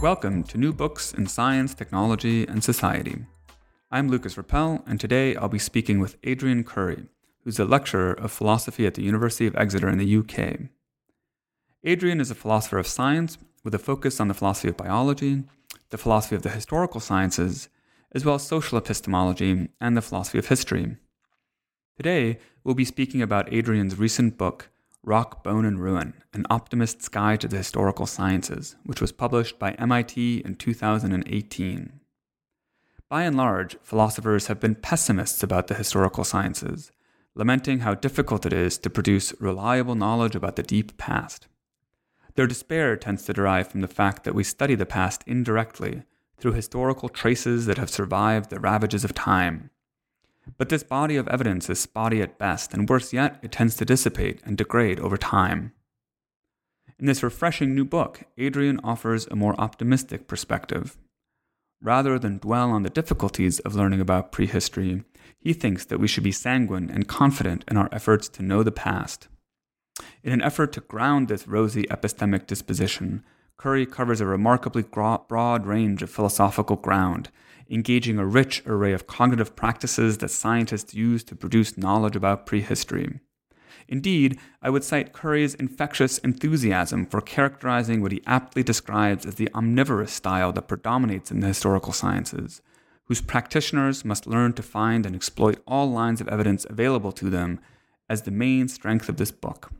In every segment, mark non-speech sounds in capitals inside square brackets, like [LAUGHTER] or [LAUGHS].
Welcome to New Books in Science, Technology, and Society. I'm Lucas Rieppel, and today I'll be speaking with Adrian Currie, who's a lecturer of philosophy at the University of Exeter in the UK. Adrian is a philosopher of science with a focus on the philosophy of biology, the philosophy of the historical sciences, as well as social epistemology and the philosophy of history. Today, we'll be speaking about Adrian's recent book, Rock, Bone, and Ruin An Optimist's Guide to the Historical Sciences, which was published by MIT in 2018. By and large, philosophers have been pessimists about the historical sciences, lamenting how difficult it is to produce reliable knowledge about the deep past. Their despair tends to derive from the fact that we study the past indirectly through historical traces that have survived the ravages of time but this body of evidence is spotty at best, and worse yet, it tends to dissipate and degrade over time. In this refreshing new book, Adrian offers a more optimistic perspective. Rather than dwell on the difficulties of learning about prehistory, he thinks that we should be sanguine and confident in our efforts to know the past. In an effort to ground this rosy epistemic disposition, Currie covers a remarkably broad range of philosophical ground engaging a rich array of cognitive practices that scientists use to produce knowledge about prehistory. Indeed, I would cite Currie's infectious enthusiasm for characterizing what he aptly describes as the omnivorous style that predominates in the historical sciences, whose practitioners must learn to find and exploit all lines of evidence available to them as the main strength of this book.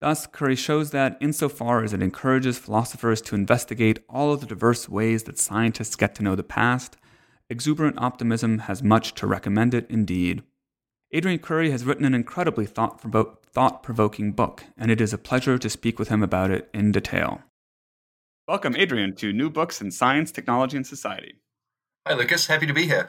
Thus, Currie shows that insofar as it encourages philosophers to investigate all of the diverse ways that scientists get to know the past, exuberant optimism has much to recommend it indeed. Adrian Currie has written an incredibly thought provoking book, and it is a pleasure to speak with him about it in detail. Welcome, Adrian, to New Books in Science, Technology, and Society. Hi, Lucas. Happy to be here.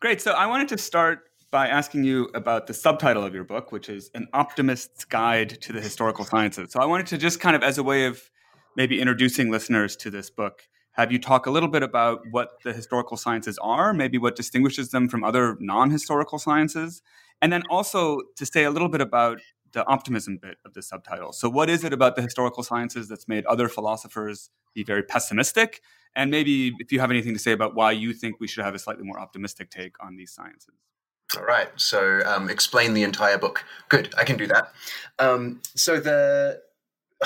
Great. So, I wanted to start by asking you about the subtitle of your book, which is An Optimist's Guide to the Historical Sciences. So I wanted to just kind of, as a way of maybe introducing listeners to this book, have you talk a little bit about what the historical sciences are, maybe what distinguishes them from other non historical sciences, and then also to say a little bit about the optimism bit of the subtitle. So, what is it about the historical sciences that's made other philosophers be very pessimistic? And maybe if you have anything to say about why you think we should have a slightly more optimistic take on these sciences. All right. So um, explain the entire book. Good. I can do that. Um, so the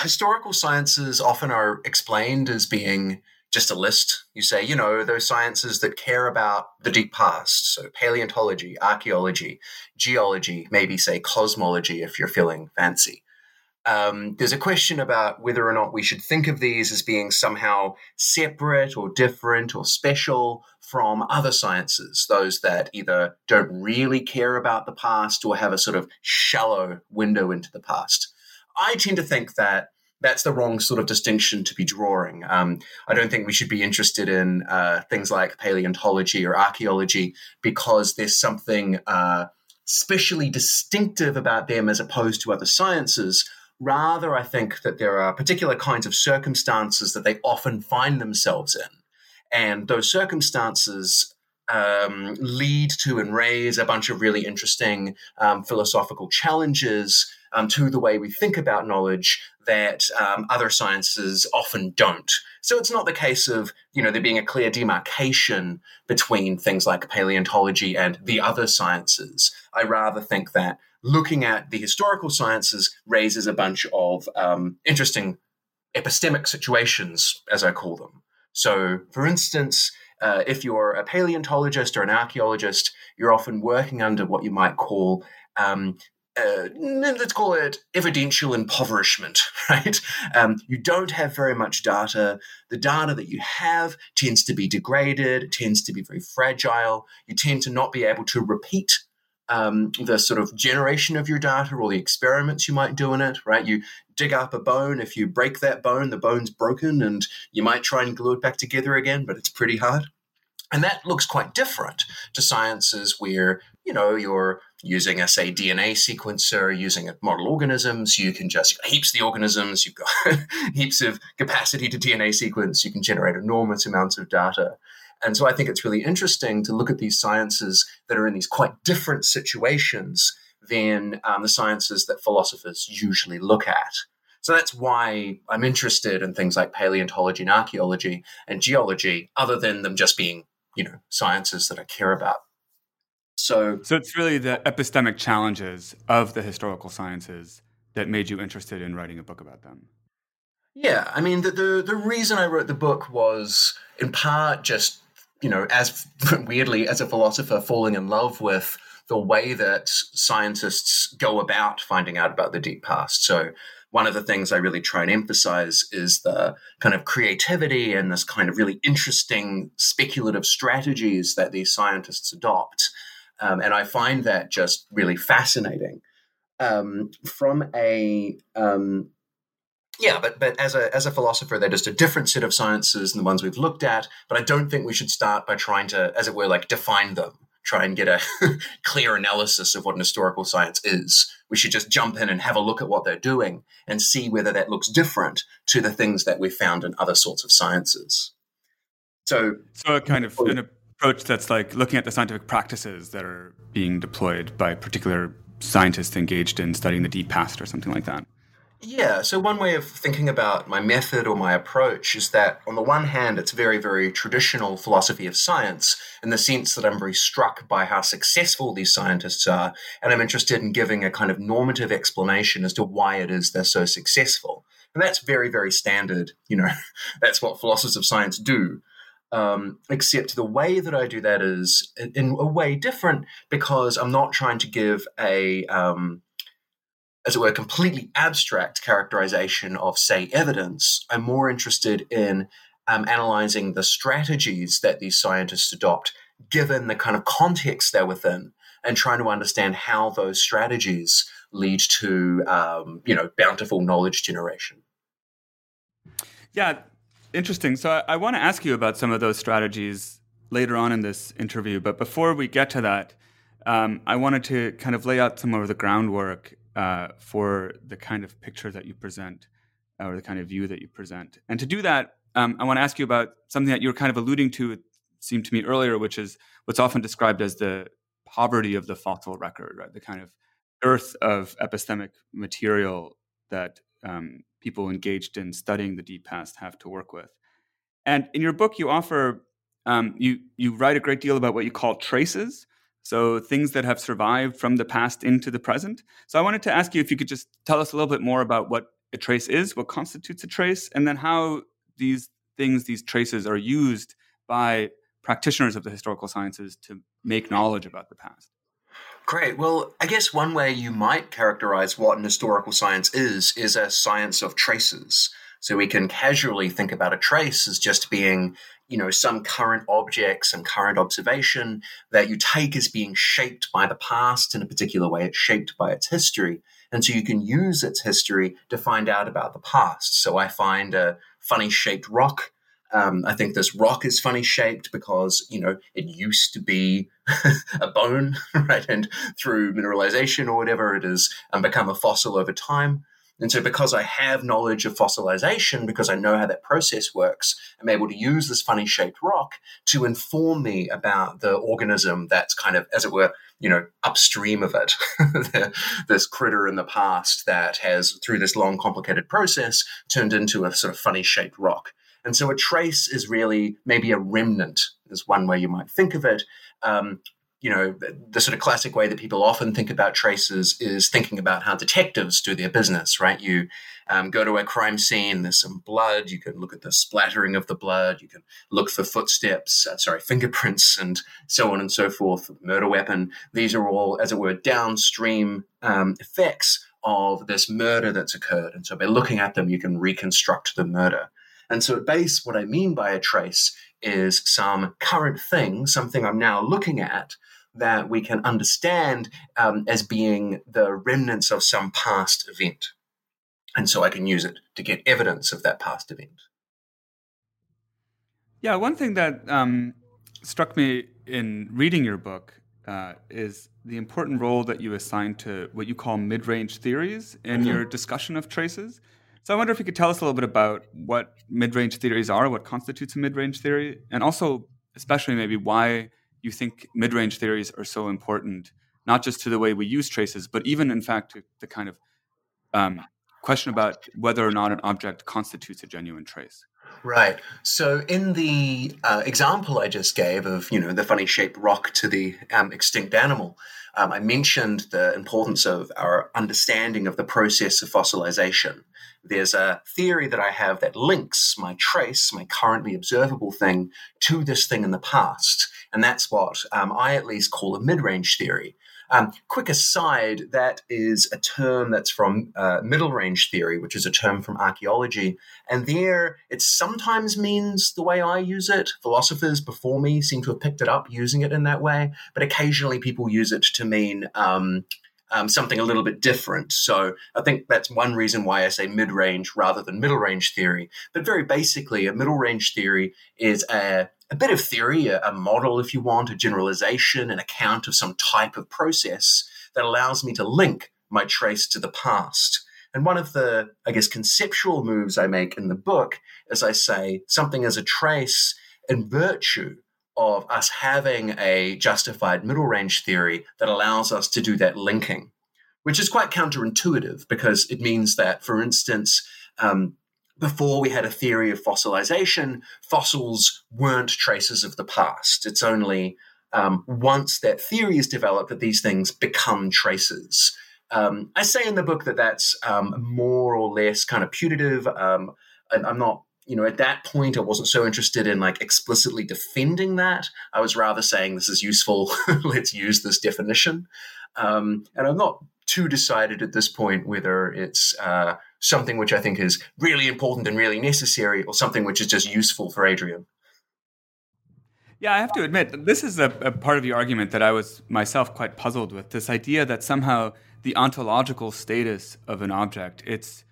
historical sciences often are explained as being just a list. You say, you know, those sciences that care about the deep past. So paleontology, archaeology, geology, maybe say cosmology if you're feeling fancy. Um, there's a question about whether or not we should think of these as being somehow separate or different or special from other sciences, those that either don't really care about the past or have a sort of shallow window into the past. I tend to think that that's the wrong sort of distinction to be drawing. Um, I don't think we should be interested in uh, things like paleontology or archaeology because there's something uh, specially distinctive about them as opposed to other sciences Rather, I think that there are particular kinds of circumstances that they often find themselves in. And those circumstances um, lead to and raise a bunch of really interesting um, philosophical challenges um, to the way we think about knowledge that um, other sciences often don't. So it's not the case of you know there being a clear demarcation between things like paleontology and the other sciences. I rather think that looking at the historical sciences raises a bunch of um, interesting epistemic situations, as I call them. So, for instance, uh, if you're a paleontologist or an archaeologist, you're often working under what you might call um, uh, let's call it evidential impoverishment, [LAUGHS] right? Um, you don't have very much data. The data that you have tends to be degraded, tends to be very fragile. You tend to not be able to repeat um, the sort of generation of your data or the experiments you might do in it, right? You dig up a bone. If you break that bone, the bone's broken, and you might try and glue it back together again, but it's pretty hard. And that looks quite different to sciences where, you know, you're using a, say, DNA sequencer, using a model organisms, you can just heaps the organisms, you've got [LAUGHS] heaps of capacity to DNA sequence, you can generate enormous amounts of data. And so I think it's really interesting to look at these sciences that are in these quite different situations than um, the sciences that philosophers usually look at. So that's why I'm interested in things like paleontology and archaeology and geology, other than them just being you know sciences that I care about. So, so it's really the epistemic challenges of the historical sciences that made you interested in writing a book about them. Yeah, I mean the the, the reason I wrote the book was in part just you know as [LAUGHS] weirdly as a philosopher falling in love with the way that scientists go about finding out about the deep past. So one of the things I really try and emphasize is the kind of creativity and this kind of really interesting speculative strategies that these scientists adopt. Um, and I find that just really fascinating. Um, from a um, yeah, but but as a as a philosopher, they're just a different set of sciences than the ones we've looked at. But I don't think we should start by trying to, as it were, like define them try and get a [LAUGHS] clear analysis of what an historical science is. We should just jump in and have a look at what they're doing and see whether that looks different to the things that we've found in other sorts of sciences. So, so a kind of oh. an approach that's like looking at the scientific practices that are being deployed by particular scientists engaged in studying the deep past or something like that. Yeah, so one way of thinking about my method or my approach is that on the one hand, it's very, very traditional philosophy of science in the sense that I'm very struck by how successful these scientists are, and I'm interested in giving a kind of normative explanation as to why it is they're so successful. And that's very, very standard. You know, [LAUGHS] that's what philosophers of science do. Um, except the way that I do that is in a way different because I'm not trying to give a um, as it were, completely abstract characterization of, say, evidence. I'm more interested in um, analyzing the strategies that these scientists adopt, given the kind of context they're within, and trying to understand how those strategies lead to, um, you know, bountiful knowledge generation. Yeah, interesting. So I, I want to ask you about some of those strategies later on in this interview, but before we get to that, um, I wanted to kind of lay out some of the groundwork uh, for the kind of picture that you present uh, or the kind of view that you present. And to do that, um, I want to ask you about something that you were kind of alluding to, it seemed to me earlier, which is what's often described as the poverty of the fossil record, right? The kind of dearth of epistemic material that um, people engaged in studying the deep past have to work with. And in your book, you offer um, you you write a great deal about what you call traces, so things that have survived from the past into the present. So I wanted to ask you if you could just tell us a little bit more about what a trace is, what constitutes a trace, and then how these things, these traces, are used by practitioners of the historical sciences to make knowledge about the past. Great. Well, I guess one way you might characterize what an historical science is is a science of traces. So we can casually think about a trace as just being you know some current object some current observation that you take as being shaped by the past in a particular way it's shaped by its history and so you can use its history to find out about the past so i find a funny shaped rock um, I think this rock is funny shaped because you know it used to be [LAUGHS] a bone, [LAUGHS] right? And through mineralization or whatever, it has um, become a fossil over time. And so, because I have knowledge of fossilization, because I know how that process works, I'm able to use this funny shaped rock to inform me about the organism that's kind of, as it were, you know, upstream of it. [LAUGHS] this critter in the past that has, through this long, complicated process, turned into a sort of funny shaped rock. And so, a trace is really maybe a remnant, is one way you might think of it. Um, you know, the, sort of classic way that people often think about traces is thinking about how detectives do their business, right? You um, go to a crime scene, there's some blood, you can look at the splattering of the blood, you can look for footsteps, uh, sorry, fingerprints, and so on and so forth, murder weapon. These are all, as it were, downstream um, effects of this murder that's occurred. And so by looking at them, you can reconstruct the murder. And so at base, what I mean by a trace is some current thing, something I'm now looking at that we can understand um, as being the remnants of some past event. And so I can use it to get evidence of that past event. Yeah, one thing that um, struck me in reading your book uh, is the important role that you assign to what you call mid range theories in mm-hmm. your discussion of traces. So I wonder if you could tell us a little bit about what mid-range theories are, what constitutes a mid-range theory, and also especially maybe why you think mid-range theories are so important, not just to the way we use traces, but even in fact to the kind of um, question about whether or not an object constitutes a genuine trace. Right. So, in the uh, example I just gave of, you know, the funny shaped rock to the um, extinct animal, um, I mentioned the importance of our understanding of the process of fossilization there's a theory that I have that links my trace, my currently observable thing, to this thing in the past. And that's what um, I at least call a mid range theory. Um, quick aside, that is a term that's from uh, middle range theory, which is a term from archaeology. And there, it sometimes means the way I use it. Philosophers before me seem to have picked it up using it in that way, but occasionally people use it to mean um, um, something a little bit different. So I think that's one reason why I say mid range rather than middle range theory. But very basically, a middle range theory is a, a bit of theory, a, a model, if you want, a generalization, an account of some type of process that allows me to link my trace to the past. And one of the, I guess, conceptual moves I make in the book is I say something as a trace in virtue of us having a justified middle range theory that allows us to do that linking, which is quite counterintuitive because it means that, for instance, um, before we had a theory of fossilization, fossils weren't traces of the past. It's only um, once that theory is developed that these things become traces. Um, I say in the book that that's um, more or less kind of putative. Um, I'm not you know, at that point, I wasn't so interested in like explicitly defending that. I was rather saying this is useful. [LAUGHS] Let's use this definition. Um, and I'm not too decided at this point whether it's uh, something which I think is really important and really necessary or something which is just useful for Adrian. Yeah, I have to admit, this is a, a part of the argument that I was myself quite puzzled with this idea that somehow the ontological status of an object, its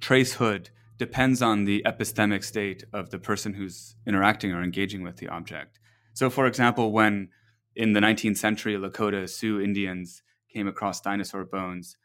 tracehood, depends on the epistemic state of the person who's interacting or engaging with the object. So, for example, when in the 19th century Lakota Sioux Indians came across dinosaur bones,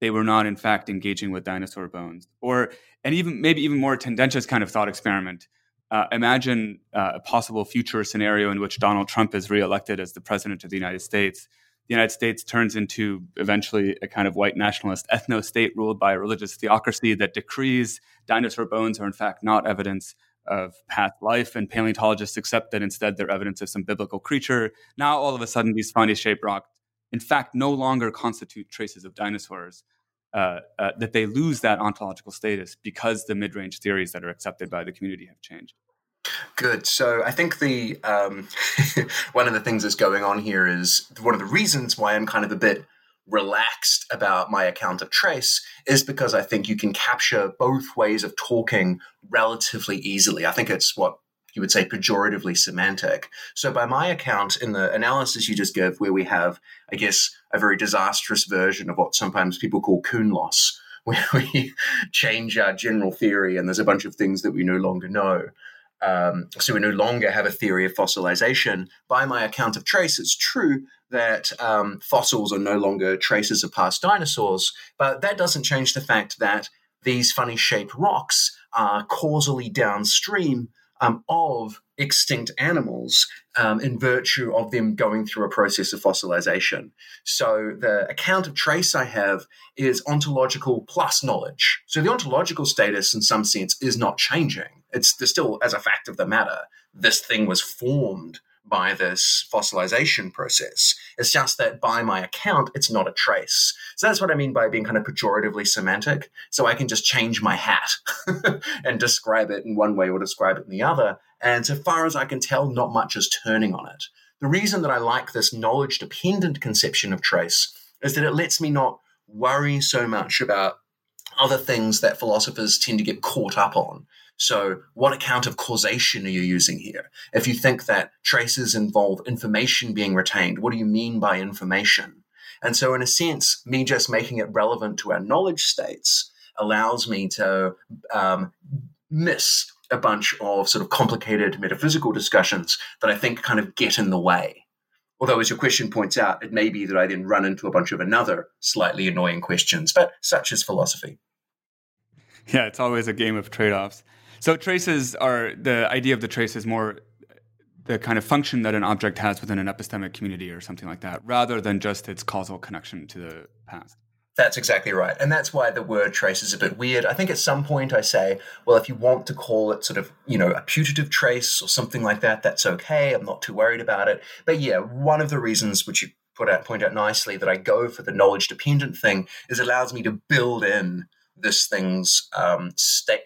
they were not in fact engaging with dinosaur bones. Or, and even maybe even more tendentious kind of thought experiment. Uh, imagine uh, a possible future scenario in which Donald Trump is reelected as the president of the United States the United States turns into eventually a kind of white nationalist ethno state ruled by a religious theocracy that decrees dinosaur bones are in fact not evidence of past life, and paleontologists accept that instead they're evidence of some biblical creature. Now, all of a sudden, these funny shaped rocks, in fact, no longer constitute traces of dinosaurs. Uh, uh, that they lose that ontological status because the mid range theories that are accepted by the community have changed. Good. So I think the um, [LAUGHS] one of the things that's going on here is one of the reasons why I'm kind of a bit relaxed about my account of Trace is because I think you can capture both ways of talking relatively easily. I think it's what you would say pejoratively semantic. So by my account, in the analysis you just give, where we have, I guess, a very disastrous version of what sometimes people call Kuhn loss, [LAUGHS] where we change our general theory and there's a bunch of things that we no longer know. Um, so we no longer have a theory of fossilization. By my account of trace, it's true that um, fossils are no longer traces of past dinosaurs, but that doesn't change the fact that these funny shaped rocks are causally downstream um, of extinct animals um, in virtue of them going through a process of fossilization. So the account of trace I have is ontological plus knowledge. So the ontological status, in some sense, is not changing. It's still, as a fact of the matter, this thing was formed by this fossilization process. It's just that by my account, it's not a trace. So that's what I mean by being kind of pejoratively semantic. So I can just change my hat [LAUGHS] and describe it in one way or describe it in the other. And so far as I can tell, not much is turning on it. The reason that I like this knowledge dependent conception of trace is that it lets me not worry so much about other things that philosophers tend to get caught up on. So, what account of causation are you using here? If you think that traces involve information being retained, what do you mean by information? And so, in a sense, me just making it relevant to our knowledge states allows me to um, miss a bunch of sort of complicated metaphysical discussions that I think kind of get in the way. Although, as your question points out, it may be that I then run into a bunch of another slightly annoying questions, but such is philosophy. Yeah, it's always a game of trade offs. So traces are the idea of the trace is more the kind of function that an object has within an epistemic community or something like that, rather than just its causal connection to the past. That's exactly right. And that's why the word trace is a bit weird. I think at some point I say, well, if you want to call it sort of, you know, a putative trace or something like that, that's okay. I'm not too worried about it. But yeah, one of the reasons which you put out point out nicely that I go for the knowledge dependent thing is it allows me to build in this thing's um,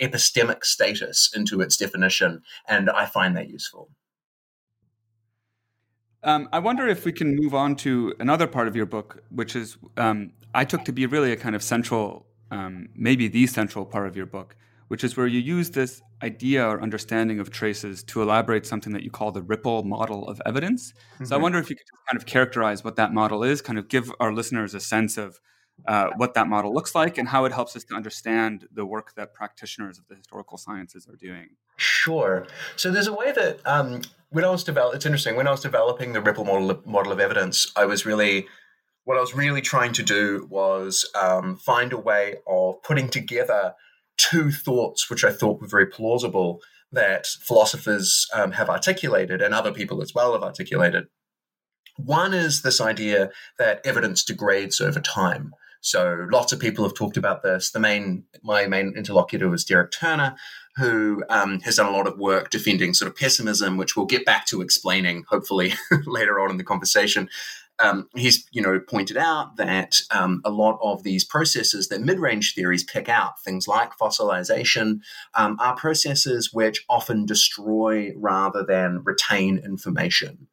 epistemic status into its definition, and I find that useful. Um, I wonder if we can move on to another part of your book, which is um, I took to be really a kind of central, um, maybe the central part of your book, which is where you use this idea or understanding of traces to elaborate something that you call the ripple model of evidence. Mm-hmm. So I mm-hmm. wonder if you could kind of characterize what that model is, kind of give our listeners a sense of uh, what that model looks like and how it helps us to understand the work that practitioners of the historical sciences are doing. Sure. So there's a way that um, when I was develop, it's interesting. When I was developing the Ripple model model of evidence, I was really what I was really trying to do was um, find a way of putting together two thoughts which I thought were very plausible that philosophers um, have articulated and other people as well have articulated. One is this idea that evidence degrades over time. So lots of people have talked about this. The main, my main interlocutor was Derek Turner, who um, has done a lot of work defending sort of pessimism, which we'll get back to explaining hopefully [LAUGHS] later on in the conversation. Um, he's you know pointed out that um, a lot of these processes that mid-range theories pick out, things like fossilization, um, are processes which often destroy rather than retain information.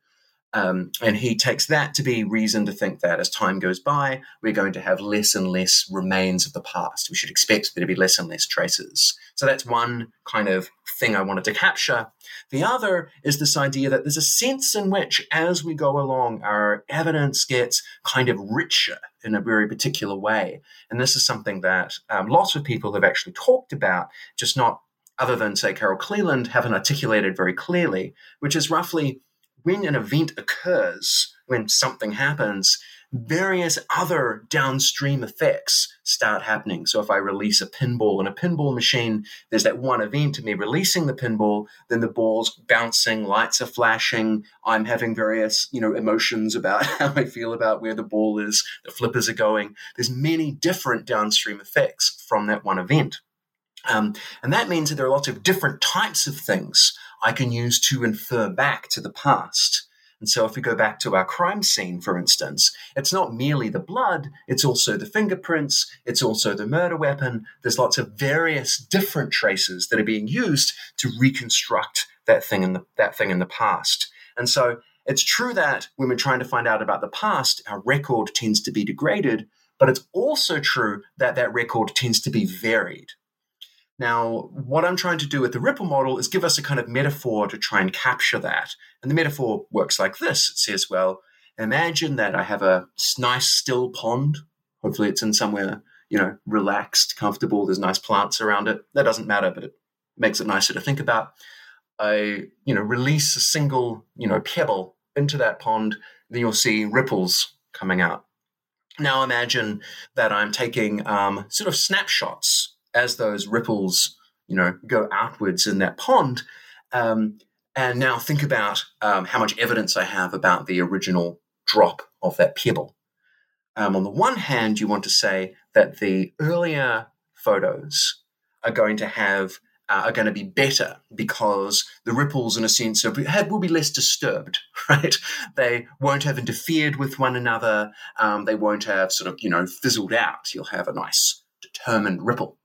Um, and he takes that to be reason to think that as time goes by, we're going to have less and less remains of the past. We should expect there to be less and less traces. So that's one kind of thing I wanted to capture. The other is this idea that there's a sense in which, as we go along, our evidence gets kind of richer in a very particular way. And this is something that um, lots of people have actually talked about, just not other than, say, Carol Cleland, haven't articulated very clearly, which is roughly when an event occurs, when something happens, various other downstream effects start happening. So if I release a pinball in a pinball machine, there's that one event, to me releasing the pinball, then the ball's bouncing, lights are flashing, I'm having various, you know, emotions about [LAUGHS] how I feel about where the ball is, the flippers are going. There's many different downstream effects from that one event. Um, and that means that there are lots of different types of things I can use to infer back to the past. And so, if we go back to our crime scene, for instance, it's not merely the blood, it's also the fingerprints, it's also the murder weapon. There's lots of various different traces that are being used to reconstruct that thing in the, that thing in the past. And so, it's true that when we're trying to find out about the past, our record tends to be degraded, but it's also true that that record tends to be varied. Now, what I'm trying to do with the ripple model is give us a kind of metaphor to try and capture that. And the metaphor works like this it says, well, imagine that I have a nice still pond. Hopefully, it's in somewhere, you know, relaxed, comfortable. There's nice plants around it. That doesn't matter, but it makes it nicer to think about. I, you know, release a single, you know, pebble into that pond, then you'll see ripples coming out. Now imagine that I'm taking um, sort of snapshots as those ripples, you know, go outwards in that pond. Um, and now think about um, how much evidence I have about the original drop of that pebble. Um, on the one hand, you want to say that the earlier photos are going to have uh, are going to be better because the ripples, in a sense, are, have, will be less disturbed, [LAUGHS] right? They won't have interfered with one another. Um, they won't have sort of, you know, fizzled out. You'll have a nice determined ripple.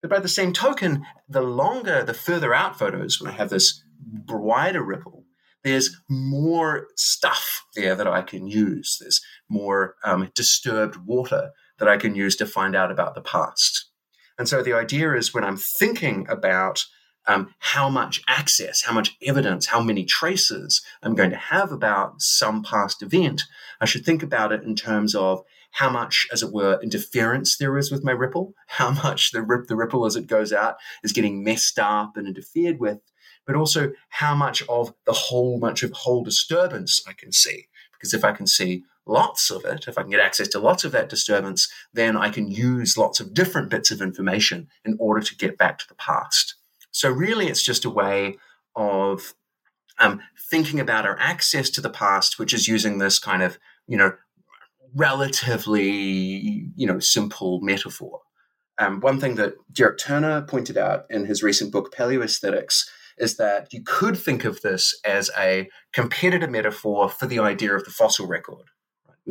But by the same token, the longer, the further out photos, when I have this wider ripple, there's more stuff there that I can use. There's more um, disturbed water that I can use to find out about the past. And so the idea is when I'm thinking about um, how much access, how much evidence, how many traces I'm going to have about some past event, I should think about it in terms of how much, as it were, interference there is with my ripple, how much the, rip, the ripple as it goes out is getting messed up and interfered with, but also how much of the whole, much of whole disturbance I can see. Because if I can see lots of it, if I can get access to lots of that disturbance, then I can use lots of different bits of information in order to get back to the past. So, really, it's just a way of um, thinking about our access to the past, which is using this kind of, you know, relatively, you know, simple metaphor. Um, one thing that Derek Turner pointed out in his recent book, Paleoaesthetics, is that you could think of this as a competitor metaphor for the idea of the fossil record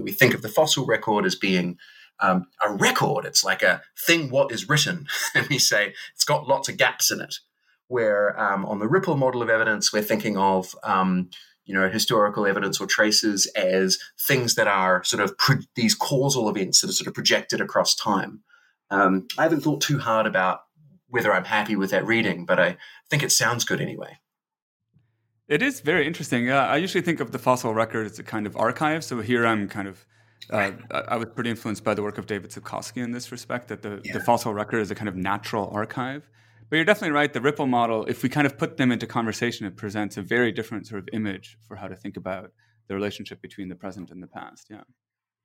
we think of the fossil record as being um, a record. It's like a thing what is written. [LAUGHS] and we say it's got lots of gaps in it. Where um, on the Ripple model of evidence, we're thinking of um, you know historical evidence or traces as things that are sort of pro- these causal events that are sort of projected across time. Um, I haven't thought too hard about whether I'm happy with that reading, but I think it sounds good anyway. It is very interesting. Uh, I usually think of the fossil record as a kind of archive. So here I'm kind of, uh, I was pretty influenced by the work of David Sepkoski in this respect, that the, yeah. the fossil record is a kind of natural archive. But you're definitely right. The Ripple model, if we kind of put them into conversation, it presents a very different sort of image for how to think about the relationship between the present and the past. Yeah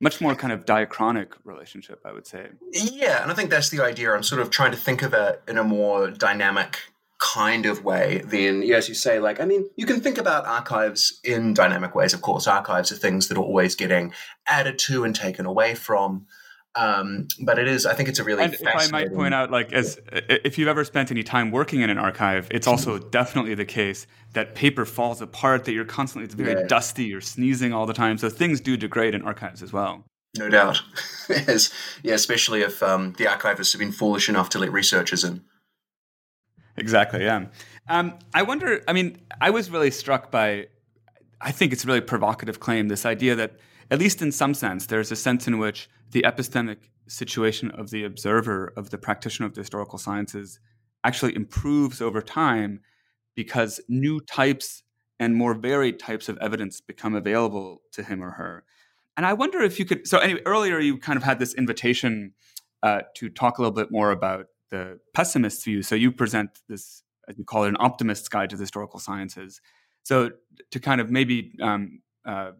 much more kind of diachronic relationship, I would say. Yeah, and I think that's the idea. I'm sort of trying to think of it in a more dynamic kind of way, then, as you say, like, I mean, you can think about archives in dynamic ways, of course. Archives are things that are always getting added to and taken away from. Um, but it is, I think it's a really and If I might point out, like, as if you've ever spent any time working in an archive, it's also definitely the case that paper falls apart, that you're constantly, it's very yeah. dusty, you're sneezing all the time. So things do degrade in archives as well. No doubt. [LAUGHS] yes. Yeah, especially if um, the archivists have been foolish enough to let researchers in. Exactly. Yeah. Um, I wonder. I mean, I was really struck by. I think it's a really provocative claim. This idea that, at least in some sense, there's a sense in which the epistemic situation of the observer, of the practitioner of the historical sciences, actually improves over time because new types and more varied types of evidence become available to him or her. And I wonder if you could. So, anyway, earlier you kind of had this invitation uh, to talk a little bit more about the pessimist view. So you present this, as you call it, an optimist's guide to the historical sciences. So to kind of maybe, um, uh,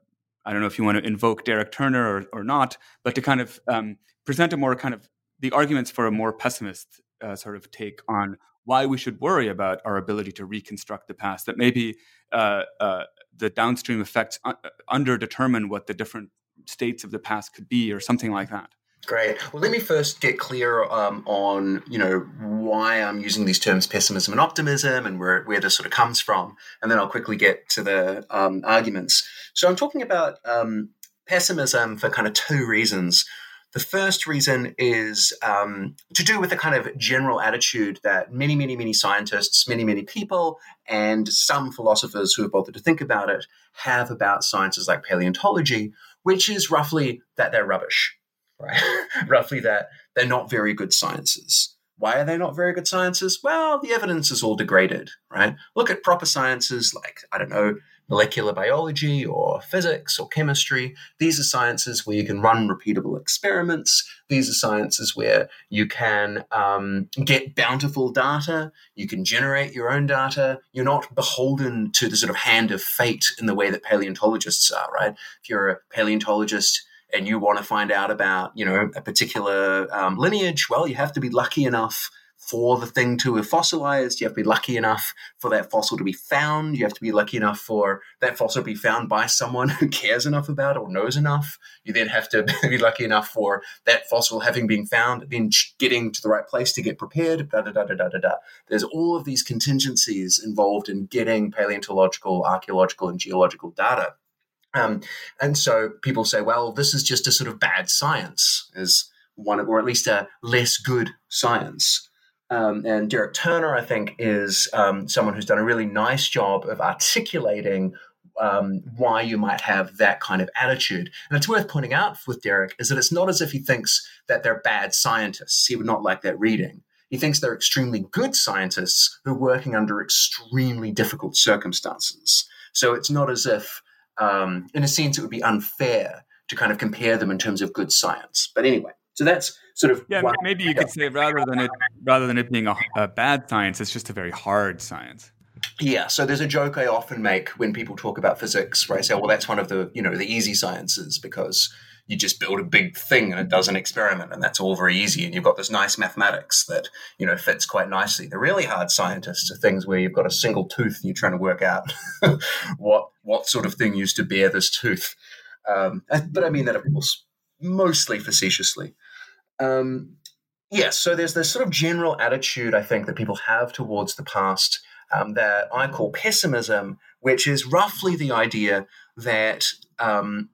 I don't know if you want to invoke Derek Turner or, or not, but to kind of um, present a more kind of the arguments for a more pessimist uh, sort of take on why we should worry about our ability to reconstruct the past. That maybe uh, uh the downstream effects uh, under determine what the different states of the past could be, or something like that. Great. Well, let me first get clear um, on you know why I'm using these terms pessimism and optimism and where where this sort of comes from, and then I'll quickly get to the um, arguments. So I'm talking about um, pessimism for kind of two reasons. The first reason is um, to do with the kind of general attitude that many, many, many scientists, many, many people, and some philosophers who have bothered to think about it have about sciences like paleontology, which is roughly that they're rubbish right? [LAUGHS] Roughly that they're not very good sciences. Why are they not very good sciences? Well, the evidence is all degraded, right? Look at proper sciences like, I don't know, molecular biology or physics or chemistry. These are sciences where you can run repeatable experiments. These are sciences where you can um, get bountiful data. You can generate your own data. You're not beholden to the sort of hand of fate in the way that paleontologists are, right? If you're a paleontologist, and you want to find out about, you know, a particular um, lineage, well, you have to be lucky enough for the thing to have fossilized. You have to be lucky enough for that fossil to be found. You have to be lucky enough for that fossil to be found by someone who cares enough about it or knows enough. You then have to [LAUGHS] be lucky enough for that fossil having been found, then getting to the right place to get prepared. Da, da, da, da, da, da. There's all of these contingencies involved in getting paleontological, archaeological, and geological data. Um, and so people say, well, this is just a sort of bad science, is one, or at least a less good science. Um, and Derek Turner, I think, is um, someone who's done a really nice job of articulating um, why you might have that kind of attitude. And it's worth pointing out with Derek is that it's not as if he thinks that they're bad scientists. He would not like that reading. He thinks they're extremely good scientists who are working under extremely difficult circumstances. So it's not as if, um, in a sense, it would be unfair to kind of compare them in terms of good science. But anyway, so that's sort of yeah. Maybe you could say rather than it rather than it being a, a bad science, it's just a very hard science. Yeah, so there's a joke I often make when people talk about physics, where I say, "Well, that's one of the you know the easy sciences because you just build a big thing and it does an experiment, and that's all very easy, and you've got this nice mathematics that you know fits quite nicely." The really hard scientists are things where you've got a single tooth and you're trying to work out [LAUGHS] what what sort of thing used to bear this tooth. Um, but I mean that, of course, mostly facetiously. Um, yes, yeah, so there's this sort of general attitude I think that people have towards the past um, that I call pessimism, which is roughly the idea that um,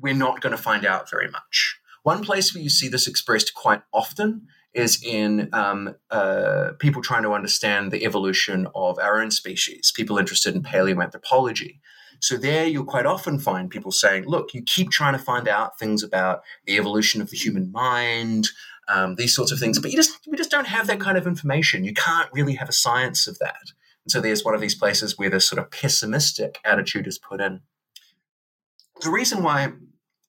we're not going to find out very much. One place where you see this expressed quite often is in um, uh, people trying to understand the evolution of our own species, people interested in paleoanthropology. So there you'll quite often find people saying, look, you keep trying to find out things about the evolution of the human mind, um, these sorts of things, but you just we just don't have that kind of information. You can't really have a science of that. And so there's one of these places where this sort of pessimistic attitude is put in. The reason why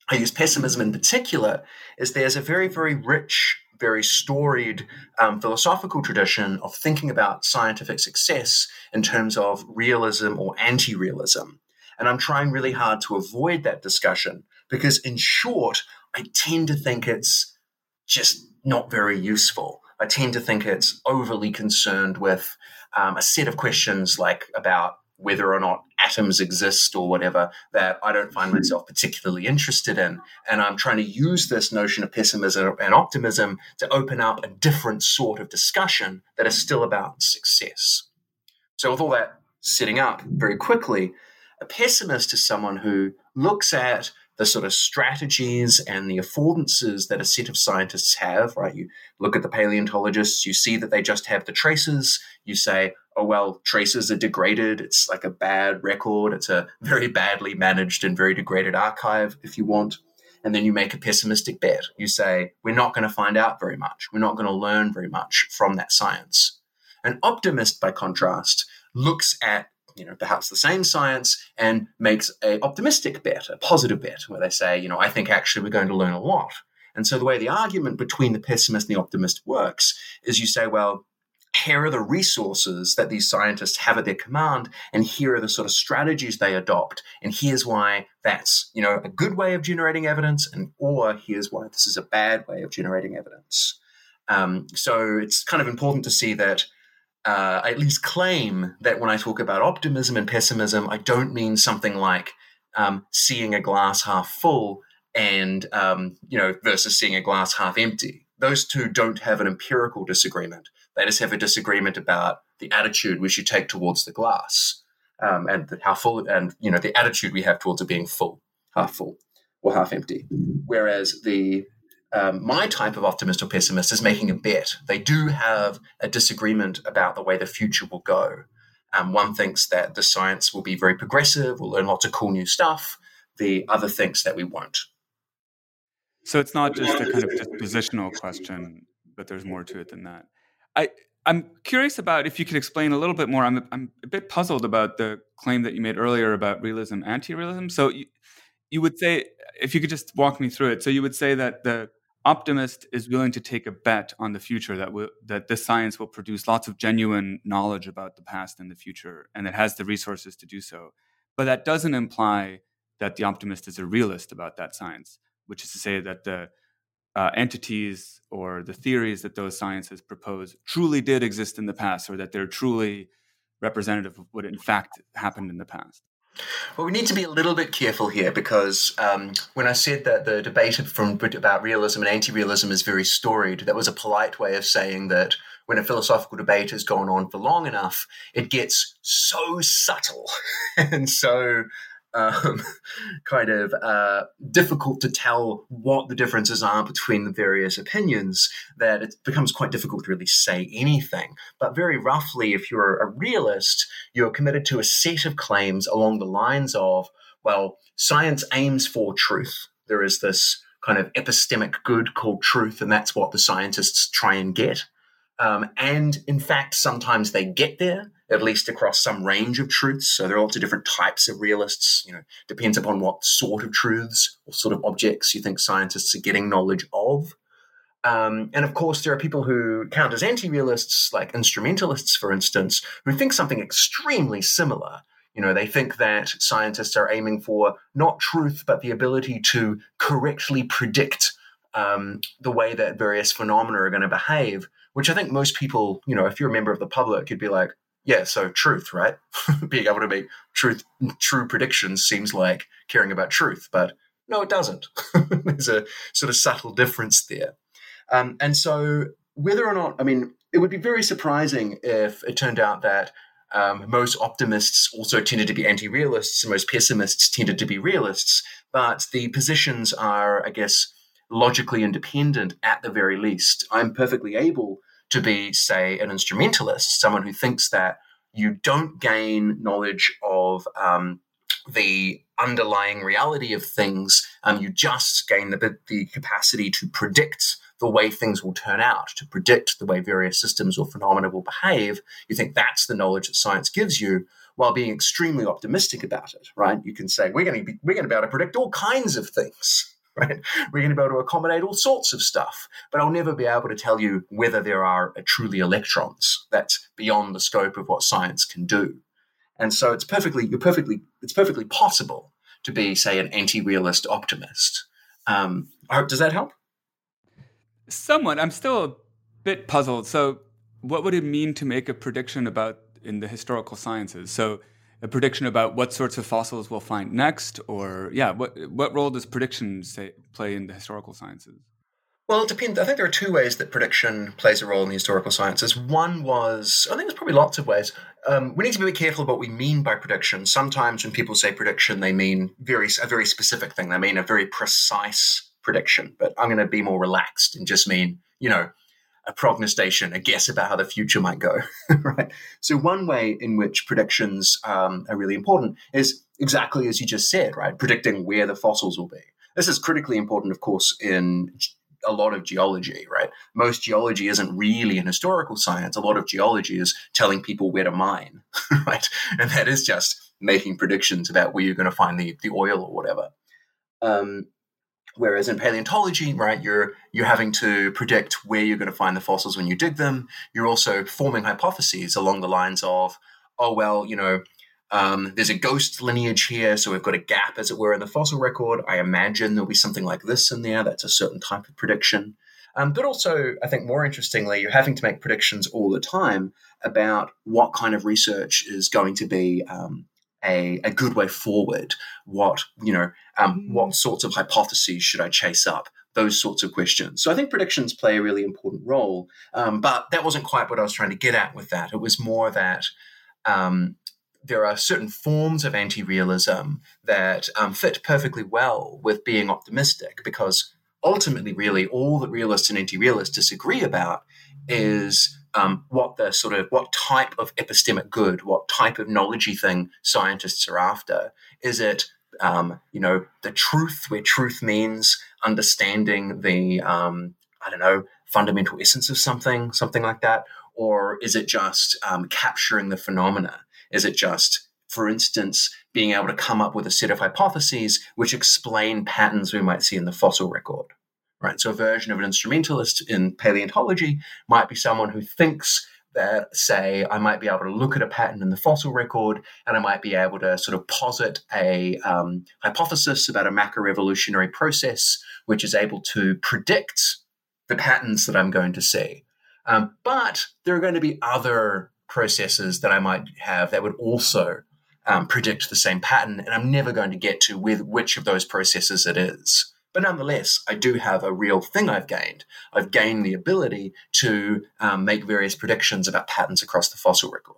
I use pessimism in particular is there's a very, very rich, very storied um, philosophical tradition of thinking about scientific success in terms of realism or anti realism. And I'm trying really hard to avoid that discussion because, in short, I tend to think it's just not very useful. I tend to think it's overly concerned with um, a set of questions like about whether or not atoms exist or whatever that I don't find myself particularly interested in. And I'm trying to use this notion of pessimism and optimism to open up a different sort of discussion that is still about success. So, with all that setting up very quickly, a pessimist is someone who looks at the sort of strategies and the affordances that a set of scientists have, right? You look at the paleontologists, you see that they just have the traces. You say, oh, well, traces are degraded. It's like a bad record. It's a very badly managed and very degraded archive, if you want. And then you make a pessimistic bet. You say, we're not going to find out very much. We're not going to learn very much from that science. An optimist, by contrast, looks at you know perhaps the same science and makes a optimistic bet, a positive bet, where they say, you know, I think actually we're going to learn a lot. And so the way the argument between the pessimist and the optimist works is you say, well, here are the resources that these scientists have at their command and here are the sort of strategies they adopt and here's why that's you know a good way of generating evidence and or here's why this is a bad way of generating evidence um, so it's kind of important to see that uh, at least claim that when I talk about optimism and pessimism, I don't mean something like um, seeing a glass half full and um, you know versus seeing a glass half empty. Those two don't have an empirical disagreement. They just have a disagreement about the attitude we should take towards the glass um, and how full and you know the attitude we have towards it being full, half full or half empty. Whereas the um, my type of optimist or pessimist is making a bet. They do have a disagreement about the way the future will go. Um, one thinks that the science will be very progressive, we'll learn lots of cool new stuff. The other thinks that we won't. So it's not just a kind of [LAUGHS] dispositional question, but there's more to it than that. I, I'm curious about if you could explain a little bit more. I'm, I'm a bit puzzled about the claim that you made earlier about realism, anti-realism. So you, you would say, if you could just walk me through it. So you would say that the optimist is willing to take a bet on the future that will, that this science will produce lots of genuine knowledge about the past and the future, and it has the resources to do so. But that doesn't imply that the optimist is a realist about that science, which is to say that the uh, entities or the theories that those sciences propose truly did exist in the past or that they're truly representative of what in fact happened in the past? Well, we need to be a little bit careful here because um, when I said that the debate [LAUGHS] from about realism and anti-realism is very storied, that was a polite way of saying that when a philosophical debate has gone on for long enough, it gets so subtle. [LAUGHS] And so um, [LAUGHS] kind of uh, difficult to tell what the differences are between the various opinions that it becomes quite difficult to really say anything. But very roughly, if you're a realist, you're committed to a set of claims along the lines of, well, science aims for truth. There is this kind of epistemic good called truth, and that's what the scientists try and get. Um, and in fact, sometimes they get there, at least across some range of truths. So there are lots of different types of realists. You know, depends upon what sort of truths or sort of objects you think scientists are getting knowledge of. Um, and of course, there are people who count as anti-realists, like instrumentalists, for instance, who think something extremely similar. You know, they think that scientists are aiming for not truth, but the ability to correctly predict um, the way that various phenomena are going to behave which I think most people, you know, if you're a member of the public, you'd be like, yeah, so truth, right? [LAUGHS] Being able to make truth, true predictions seems like caring about truth, but no, it doesn't. [LAUGHS] There's a sort of subtle difference there. Um, and so, whether or not, I mean, it would be very surprising if it turned out that um, most optimists also tended to be anti realists and most pessimists tended to be realists. But the positions are, I guess, logically independent at the very least. I'm perfectly able to be, say, an instrumentalist, someone who thinks that you don't gain knowledge of um, the underlying reality of things, um, you just gain the, the capacity to predict the way things will turn out, to predict the way various systems or phenomena will behave. You think that's the knowledge that science gives you while being extremely optimistic about it, right? You can say, we're going to be, we're going to be able to predict all kinds of things [LAUGHS] right? We're going to be able to accommodate all sorts of stuff, but I'll never be able to tell you whether there are truly electrons. That's beyond the scope of what science can do. And so it's perfectly, you're perfectly, it's perfectly possible to be, say, an anti-realist optimist. Um, does that help? Somewhat. I'm still a bit puzzled. So, what would it mean to make a prediction about in the historical sciences? So, a prediction about what sorts of fossils we'll find next, or yeah, what what role does prediction say, play in the historical sciences? Well, it depends. I think there are two ways that prediction plays a role in the historical sciences. One was, I think there's probably lots of ways. Um, we need to be careful about what we mean by prediction. Sometimes when people say prediction, they mean very a very specific thing. They mean a very precise prediction. But I'm going to be more relaxed and just mean, you know, a prognostication, a guess about how the future might go, [LAUGHS] right? So one way in which predictions um, are really important is exactly as you just said, right? Predicting where the fossils will be. This is critically important, of course, in a lot of geology, right? Most geology isn't really an historical science. A lot of geology is telling people where to mine, [LAUGHS] right? And that is just making predictions about where you're going to find the, the oil or whatever. Um, Whereas in paleontology, right, you're you're having to predict where you're going to find the fossils when you dig them. You're also forming hypotheses along the lines of, oh well, you know, um, there's a ghost lineage here, so we've got a gap, as it were, in the fossil record. I imagine there'll be something like this in there. That's a certain type of prediction. Um, but also, I think more interestingly, you're having to make predictions all the time about what kind of research is going to be um, a, a good way forward? What you know, um, mm. what sorts of hypotheses should I chase up? Those sorts of questions. So I think predictions play a really important role. Um, but that wasn't quite what I was trying to get at with that. It was more that um, there are certain forms of anti-realism that um, fit perfectly well with being optimistic because ultimately, really, all that realists and anti-realists disagree about is um, what the sort of what type of epistemic good, what type of knowledgey thing scientists are after. Is it um, you know the truth, where truth means understanding the um, I don't know fundamental essence of something, something like that, or is it just um, capturing the phenomena? Is it just for instance, being able to come up with a set of hypotheses which explain patterns we might see in the fossil record right? So a version of an instrumentalist in paleontology might be someone who thinks that say I might be able to look at a pattern in the fossil record and I might be able to sort of posit a um, hypothesis about a macroevolutionary process which is able to predict the patterns that I'm going to see. Um, but there are going to be other processes that I might have that would also um, predict the same pattern, and I'm never going to get to with which of those processes it is. But nonetheless, I do have a real thing I've gained. I've gained the ability to um, make various predictions about patterns across the fossil record.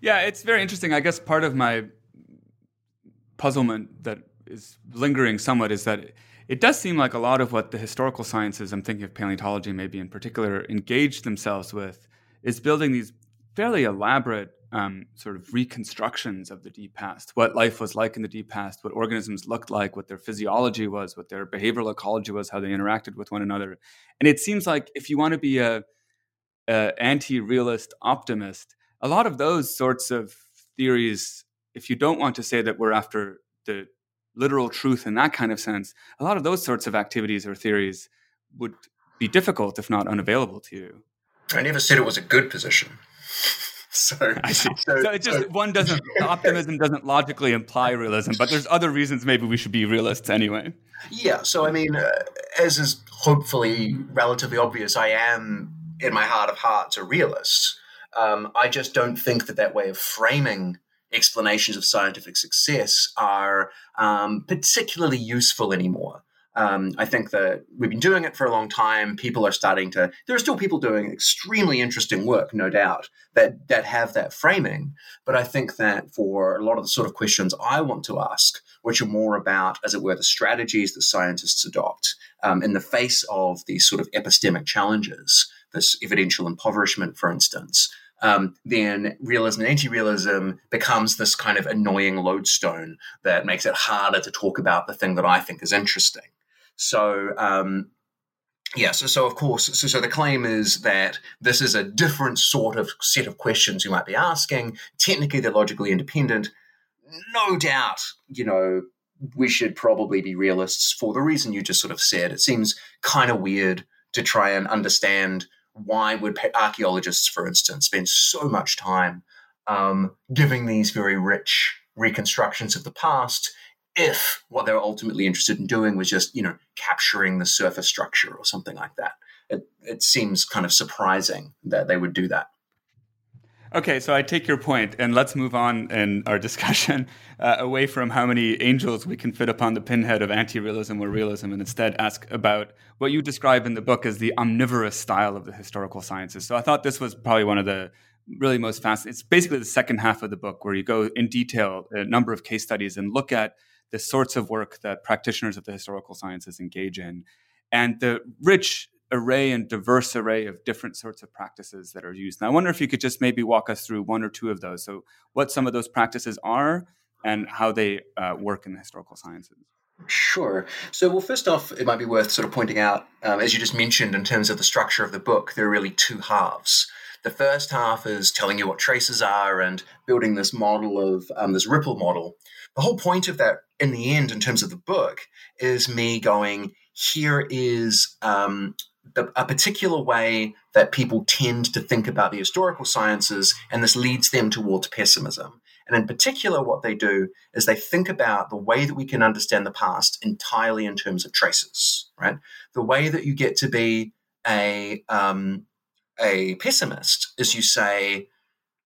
Yeah, it's very interesting. I guess part of my puzzlement that is lingering somewhat is that it does seem like a lot of what the historical sciences, I'm thinking of paleontology maybe in particular, engage themselves with is building these fairly elaborate um, sort of reconstructions of the deep past, what life was like in the deep past, what organisms looked like, what their physiology was, what their behavioral ecology was, how they interacted with one another. And it seems like if you want to be a, a anti-realist optimist, a lot of those sorts of theories, if you don't want to say that we're after the literal truth in that kind of sense, a lot of those sorts of activities or theories would be difficult, if not unavailable to you. I never said it was a good position. [LAUGHS] [LAUGHS] So, I see. So, so it just so. one doesn't [LAUGHS] optimism doesn't logically imply realism, but there's other reasons maybe we should be realists anyway. Yeah. So I mean, uh, as is hopefully relatively obvious, I am in my heart of hearts a realist. Um, I just don't think that that way of framing explanations of scientific success are um, particularly useful anymore. Um, I think that we've been doing it for a long time. People are starting to. There are still people doing extremely interesting work, no doubt, that that have that framing. But I think that for a lot of the sort of questions I want to ask, which are more about, as it were, the strategies that scientists adopt um, in the face of these sort of epistemic challenges, this evidential impoverishment, for instance, um, then realism and anti-realism becomes this kind of annoying lodestone that makes it harder to talk about the thing that I think is interesting. So um, yeah, so, so of course, so, so the claim is that this is a different sort of set of questions you might be asking. Technically, they're logically independent. No doubt, you know, we should probably be realists for the reason you just sort of said. It seems kind of weird to try and understand why would archaeologists, for instance, spend so much time um, giving these very rich reconstructions of the past if what they were ultimately interested in doing was just, you know, capturing the surface structure or something like that. It, it seems kind of surprising that they would do that. Okay, so I take your point, and let's move on in our [LAUGHS] discussion uh, away from how many angels we can fit upon the pinhead of anti-realism or realism, and instead ask about what you describe in the book as the omnivorous style of the historical sciences. So I thought this was probably one of the really most fascinating. It's basically the second half of the book where you go in detail a number of case studies and look at the sorts of work that practitioners of the historical sciences engage in, and the rich array and diverse array of different sorts of practices that are used. And I wonder if you could just maybe walk us through one or two of those. So, what some of those practices are and how they uh, work in the historical sciences. Sure. So, well, first off, it might be worth sort of pointing out, um, as you just mentioned, in terms of the structure of the book, there are really two halves. The first half is telling you what traces are and building this model of um, this ripple model. The whole point of that in the end, in terms of the book, is me going, here is um, the, a particular way that people tend to think about the historical sciences, and this leads them towards pessimism. And in particular, what they do is they think about the way that we can understand the past entirely in terms of traces, right? The way that you get to be a um, a pessimist is you say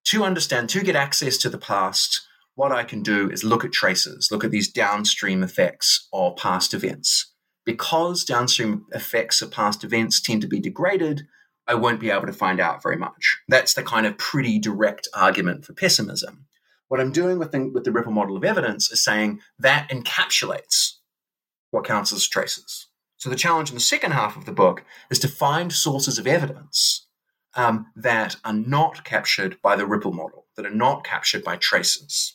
to understand to get access to the past what I can do is look at traces, look at these downstream effects of past events. Because downstream effects of past events tend to be degraded, I won't be able to find out very much. That's the kind of pretty direct argument for pessimism. What I'm doing with the, with the Ripple model of evidence is saying that encapsulates what counts as traces. So the challenge in the second half of the book is to find sources of evidence um, that are not captured by the Ripple model, that are not captured by traces.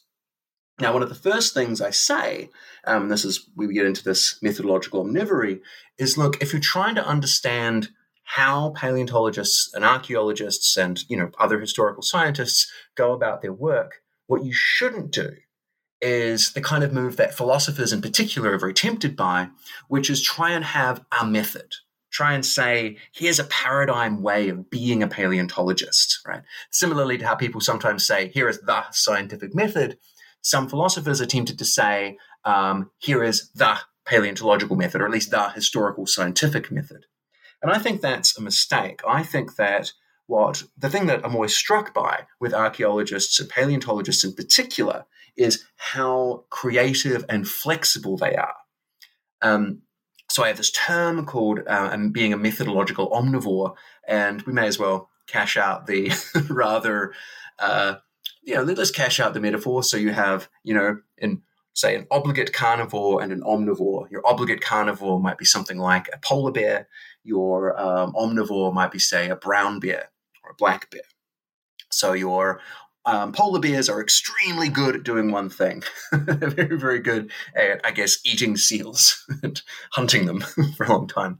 Now, one of the first things I say, um, this is we get into this methodological omnivory, is look, if you're trying to understand how paleontologists and archaeologists and you know other historical scientists go about their work, what you shouldn't do is the kind of move that philosophers in particular are very tempted by, which is try and have a method, try and say, here's a paradigm way of being a paleontologist, right? Similarly to how people sometimes say, here is the scientific method, some philosophers attempted to say, um, here is the paleontological method, or at least the historical scientific method. And I think that's a mistake. I think that what the thing that I'm always struck by with archaeologists and paleontologists in particular is how creative and flexible they are. Um, so I have this term called uh, being a methodological omnivore, and we may as well cash out the [LAUGHS] rather, uh, you know, let's cash out the metaphor. So you have, you know, in say an obligate carnivore and an omnivore. Your obligate carnivore might be something like a polar bear. Your um, omnivore might be, say, a brown bear or a black bear. So your um, polar bears are extremely good at doing one thing. They're [LAUGHS] very, very good at, I guess, eating seals [LAUGHS] and hunting them [LAUGHS] for a long time.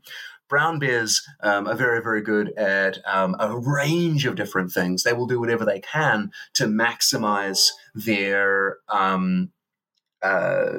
Brown bears um, are very, very good at um, a range of different things. They will do whatever they can to maximize their um, uh,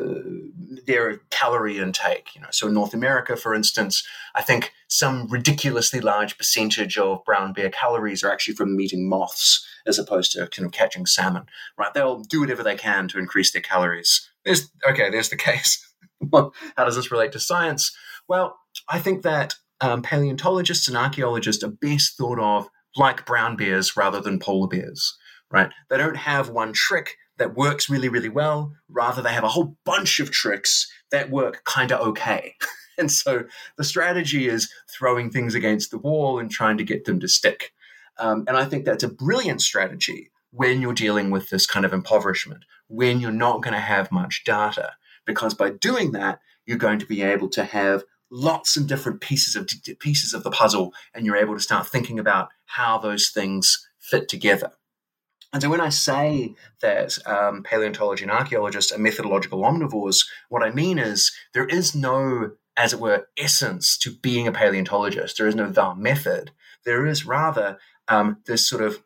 their calorie intake. You know, so in North America, for instance, I think some ridiculously large percentage of brown bear calories are actually from eating moths as opposed to kind of catching salmon. Right? They'll do whatever they can to increase their calories. There's okay. There's the [LAUGHS] case. How does this relate to science? Well, I think that um, paleontologists and archaeologists are best thought of like brown bears rather than polar bears. Right? They don't have one trick that works really, really well. Rather, they have a whole bunch of tricks that work kind of okay. [LAUGHS] and so the strategy is throwing things against the wall and trying to get them to stick. Um, and I think that's a brilliant strategy when you're dealing with this kind of impoverishment, when you're not going to have much data, because by doing that, you're going to be able to have lots of different pieces of pieces of the puzzle, and you're able to start thinking about how those things fit together. And so when I say that um, paleontology and archaeologists are methodological omnivores, what I mean is there is no, as it were, essence to being a paleontologist. There is no the method. There is rather um, this sort of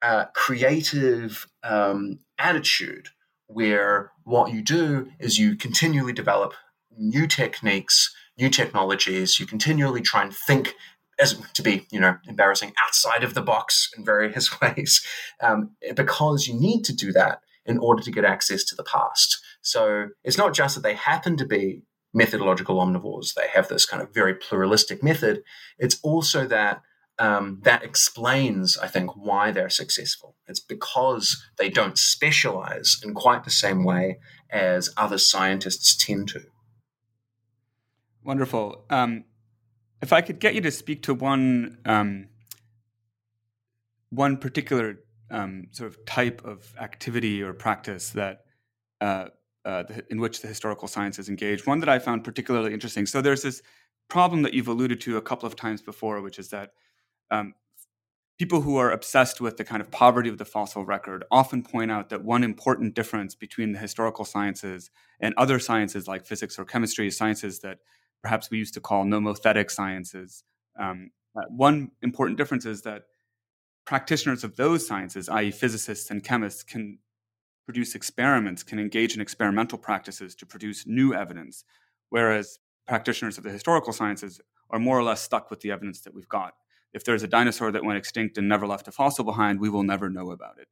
uh, creative um, attitude where what you do is you continually develop new techniques, new technologies. You continually try and think as to be, you know, embarrassing outside of the box in various [LAUGHS] ways, um, because you need to do that in order to get access to the past. So it's not just that they happen to be methodological omnivores; they have this kind of very pluralistic method. It's also that um, that explains, I think, why they're successful. It's because they don't specialize in quite the same way as other scientists tend to. Wonderful. Um, if I could get you to speak to one um, one particular um, sort of type of activity or practice that uh, uh, the, in which the historical sciences engage, one that I found particularly interesting. So there's this problem that you've alluded to a couple of times before, which is that um, people who are obsessed with the kind of poverty of the fossil record often point out that one important difference between the historical sciences and other sciences like physics or chemistry, sciences that perhaps we used to call nomothetic sciences. Um, uh, one important difference is that practitioners of those sciences, i.e., physicists and chemists, can produce experiments, can engage in experimental practices to produce new evidence, whereas practitioners of the historical sciences are more or less stuck with the evidence that we've got. If there's a dinosaur that went extinct and never left a fossil behind, we will never know about it.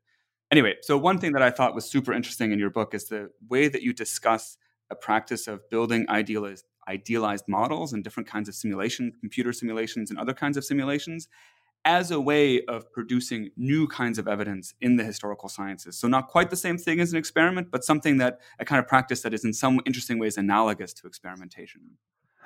Anyway, so one thing that I thought was super interesting in your book is the way that you discuss a practice of building idealized idealized models and different kinds of simulations, computer simulations, and other kinds of simulations as a way of producing new kinds of evidence in the historical sciences. So, not quite the same thing as an experiment, but something that a kind of practice that is in some interesting ways analogous to experimentation.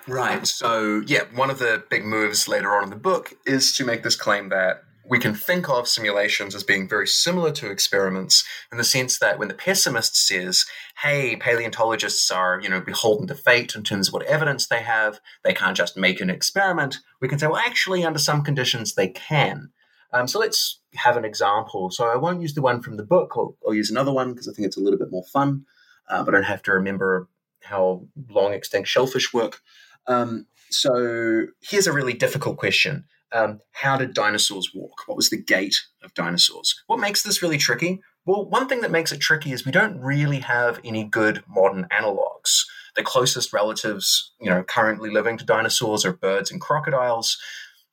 Right. So, yeah, one of the big moves later on in the book is to make this claim that we can think of simulations as being very similar to experiments in the sense that when the pessimist says, hey, paleontologists are, you know, beholden to fate in terms of what evidence they have, they can't just make an experiment, we can say, well, actually, under some conditions, they can. Um, so let's have an example. So I won't use the one from the book, I'll, I'll use another one because I think it's a little bit more fun, uh, but I don't have to remember how long extinct shellfish work. Um, so here's a really difficult question um, how did dinosaurs walk? What was the gait of dinosaurs? What makes this really tricky? Well, one thing that makes it tricky is we don't really have any good modern analogs. the closest relatives, you know, currently living to dinosaurs are birds and crocodiles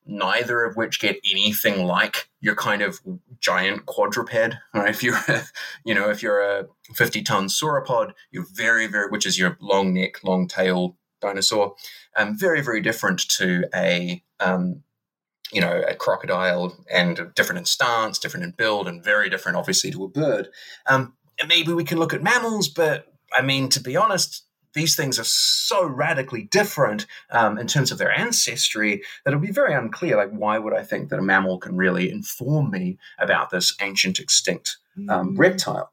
neither of which get anything like your kind of giant quadruped. Right? If you're, a, [LAUGHS] you know, if you're a 50 ton sauropod, you're very, very, which is your long neck, long tail dinosaur, um, very, very different to a, um, you know, a crocodile and different in stance, different in build, and very different, obviously, to a bird. Um, and maybe we can look at mammals, but I mean, to be honest, these things are so radically different um, in terms of their ancestry that it'll be very unclear. Like, why would I think that a mammal can really inform me about this ancient extinct um, mm. reptile?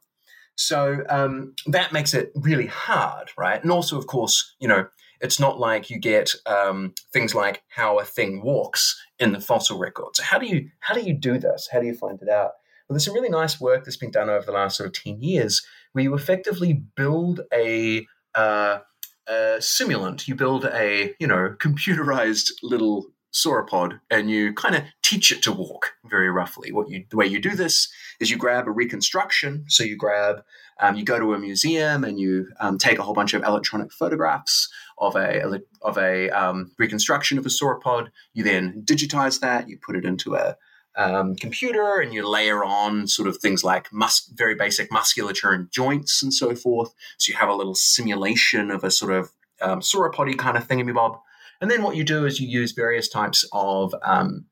So um, that makes it really hard, right? And also, of course, you know, it's not like you get um, things like how a thing walks in the fossil record. So how do you how do you do this? How do you find it out? Well, there's some really nice work that's been done over the last sort of ten years where you effectively build a uh, a simulant. You build a you know computerized little sauropod and you kind of teach it to walk very roughly. What you the way you do this is you grab a reconstruction. So you grab um, you go to a museum and you um, take a whole bunch of electronic photographs of a of a um, reconstruction of a sauropod. You then digitize that. You put it into a um, computer and you layer on sort of things like mus- very basic musculature and joints and so forth. So you have a little simulation of a sort of um, sauropody kind of thingamabob. And then what you do is you use various types of um,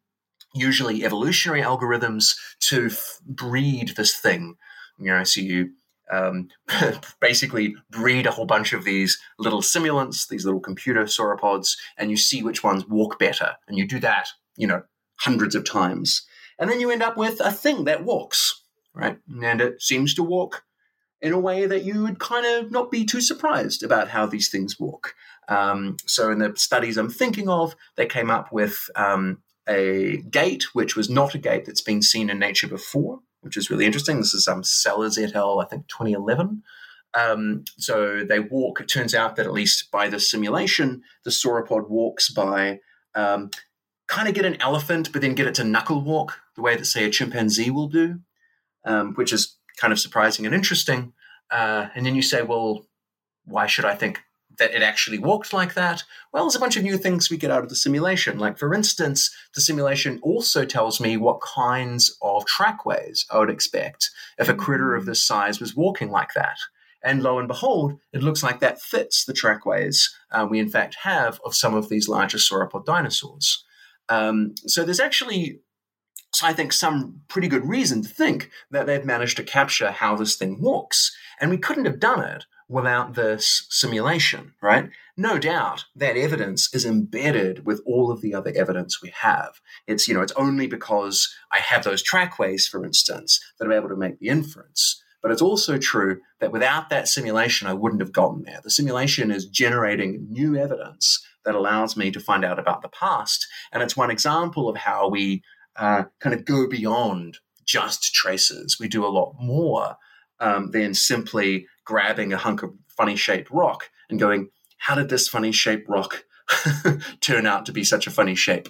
usually evolutionary algorithms to f- breed this thing. You know, so you um, [LAUGHS] basically breed a whole bunch of these little simulants, these little computer sauropods, and you see which ones walk better. And you do that, you know, hundreds of times. And then you end up with a thing that walks, right? And it seems to walk in a way that you would kind of not be too surprised about how these things walk. Um, so, in the studies I'm thinking of, they came up with um, a gait which was not a gait that's been seen in nature before, which is really interesting. This is um, Sellers et al., I think 2011. Um, so they walk. It turns out that at least by the simulation, the sauropod walks by um, kind of get an elephant, but then get it to knuckle walk the way that, say, a chimpanzee will do, um, which is kind of surprising and interesting. Uh, and then you say, well, why should I think that it actually walked like that? Well, there's a bunch of new things we get out of the simulation. Like, for instance, the simulation also tells me what kinds of trackways I would expect if a critter of mm. this size was walking like that. And lo and behold, it looks like that fits the trackways uh, we in fact have of some of these larger sauropod dinosaurs. Um, so there's actually, so I think, some pretty good reason to think that they've managed to capture how this thing walks. And we couldn't have done it without this simulation, right? No doubt that evidence is embedded with all of the other evidence we have. It's, you know, it's only because I have those trackways, for instance, that I'm able to make the inference. But it's also true that without that simulation, I wouldn't have gotten there. The simulation is generating new evidence that allows me to find out about the past. And it's one example of how we uh, kind of go beyond just traces. We do a lot more um, than simply grabbing a hunk of funny shaped rock and going, how did this funny shaped rock [LAUGHS] turn out to be such a funny shape?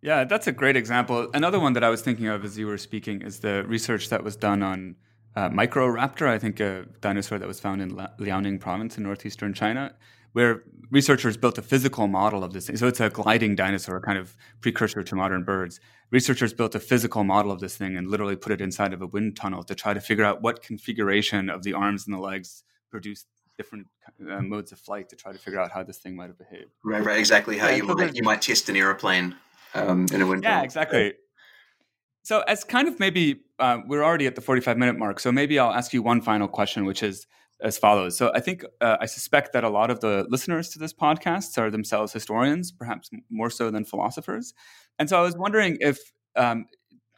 Yeah, that's a great example. Another one that I was thinking of as you were speaking is the research that was done on uh, Microraptor, I think a dinosaur that was found in Liaoning province in northeastern China where researchers built a physical model of this thing. So it's a gliding dinosaur, kind of precursor to modern birds. Researchers built a physical model of this thing and literally put it inside of a wind tunnel to try to figure out what configuration of the arms and the legs produced different uh, modes of flight to try to figure out how this thing might have behaved. Right, right, exactly how yeah, you might you might test an airplane um, in a wind. Yeah, tunnel. exactly. So as kind of maybe uh, we're already at the forty-five minute mark, so maybe I'll ask you one final question, which is as follows. So I think uh, I suspect that a lot of the listeners to this podcast are themselves historians, perhaps more so than philosophers. And so I was wondering if um,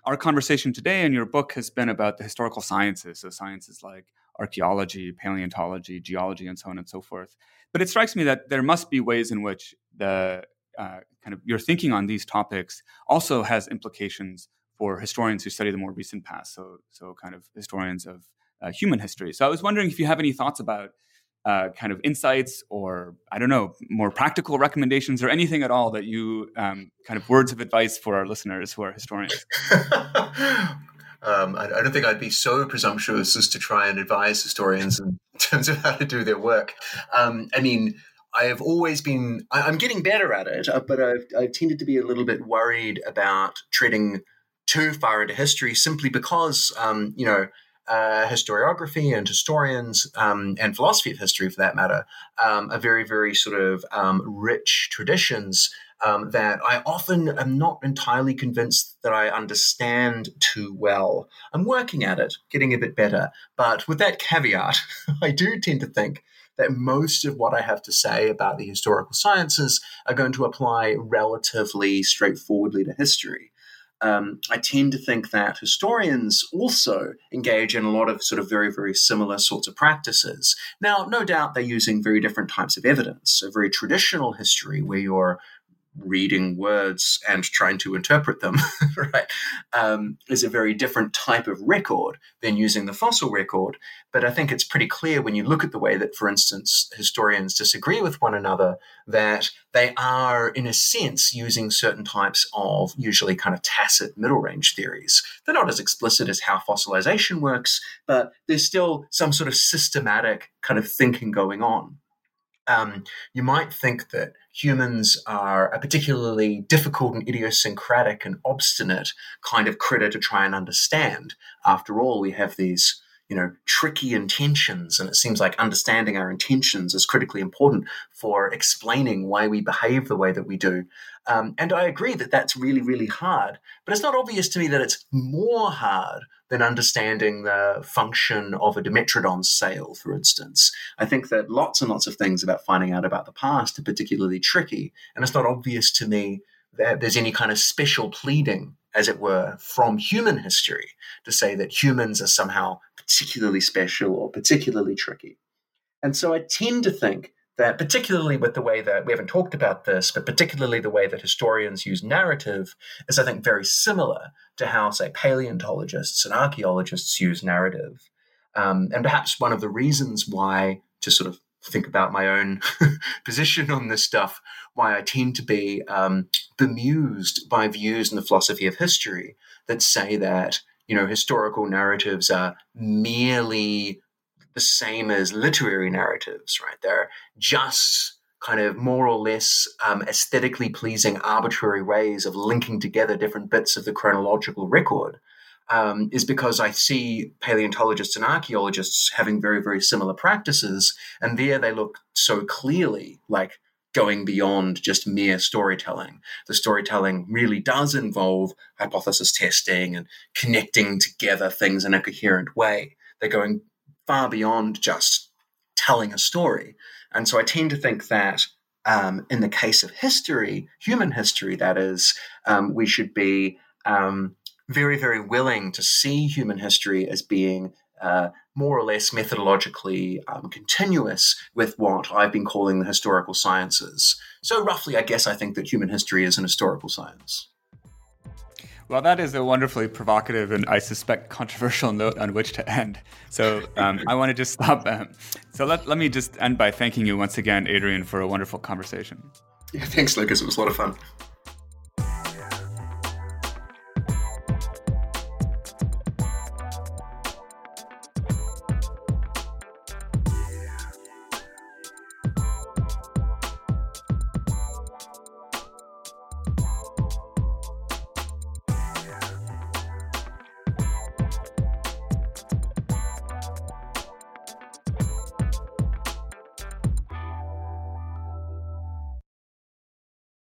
our conversation today and your book has been about the historical sciences, so sciences like archaeology, paleontology, geology, and so on and so forth. But it strikes me that there must be ways in which the uh, kind of your thinking on these topics also has implications for historians who study the more recent past. So, so kind of historians of uh, human history. So I was wondering if you have any thoughts about uh, kind of insights or I don't know more practical recommendations or anything at all that you um, kind of words of advice for our listeners who are historians. [LAUGHS] Um, I, don't think I'd be so presumptuous as to try and advise historians in [LAUGHS] terms of how to do their work. Um, I mean, I have always been, I, am getting better at it, uh, but I've, I've tended to be a little bit worried about treading too far into history simply because, um, you know, uh, historiography and historians um, and philosophy of history, for that matter, um, are very, very sort of um, rich traditions um, that I often am not entirely convinced that I understand too well. I'm working at it, getting a bit better. But with that caveat, [LAUGHS] I do tend to think that most of what I have to say about the historical sciences are going to apply relatively straightforwardly to history. Um, I tend to think that historians also engage in a lot of sort of very, very similar sorts of practices. Now, no doubt they're using very different types of evidence. A very traditional history where you're reading words and trying to interpret them, [LAUGHS] right, um, is a very different type of record than using the fossil record. But I think it's pretty clear when you look at the way that, for instance, historians disagree with one another, that they are, in a sense, using certain types of usually kind of tacit middle range theories. They're not as explicit as how fossilization works, but there's still some sort of systematic kind of thinking going on. Um, you might think that humans are a particularly difficult and idiosyncratic and obstinate kind of critter to try and understand. After all, we have these you know tricky intentions and it seems like understanding our intentions is critically important for explaining why we behave the way that we do um, and i agree that that's really really hard but it's not obvious to me that it's more hard than understanding the function of a Dimetrodon sail, for instance. I think that lots and lots of things about finding out about the past are particularly tricky, and it's not obvious to me that there's any kind of special pleading, as it were, from human history to say that humans are somehow particularly special or particularly tricky. And so I tend to think that particularly with the way that we haven't talked about this, but particularly the way that historians use narrative is, I think, very similar to how, say, paleontologists and archaeologists use narrative. Um, and perhaps one of the reasons why, to sort of think about my own [LAUGHS] position on this stuff, why I tend to be um, bemused by views in the philosophy of history that say that you know historical narratives are merely the same as literary narratives, right? They're just kind of more or less um, aesthetically pleasing arbitrary ways of linking together different bits of the chronological record. Um, is because I see paleontologists and archaeologists having very, very similar practices. And there they look so clearly like going beyond just mere storytelling. The storytelling really does involve hypothesis testing and connecting together things in a coherent way. They're going far beyond just telling a story. And so I tend to think that um, in the case of history, human history, that is, um, we should be um, very, very willing to see human history as being uh, more or less methodologically um, continuous with what I've been calling the historical sciences. So, roughly, I guess I think that human history is an historical science. Well, that is a wonderfully provocative and I suspect controversial note on which to end. So um, I want to just stop. Um, so let, let me just end by thanking you once again, Adrian, for a wonderful conversation. Yeah, thanks, Lukas. It was a lot of fun.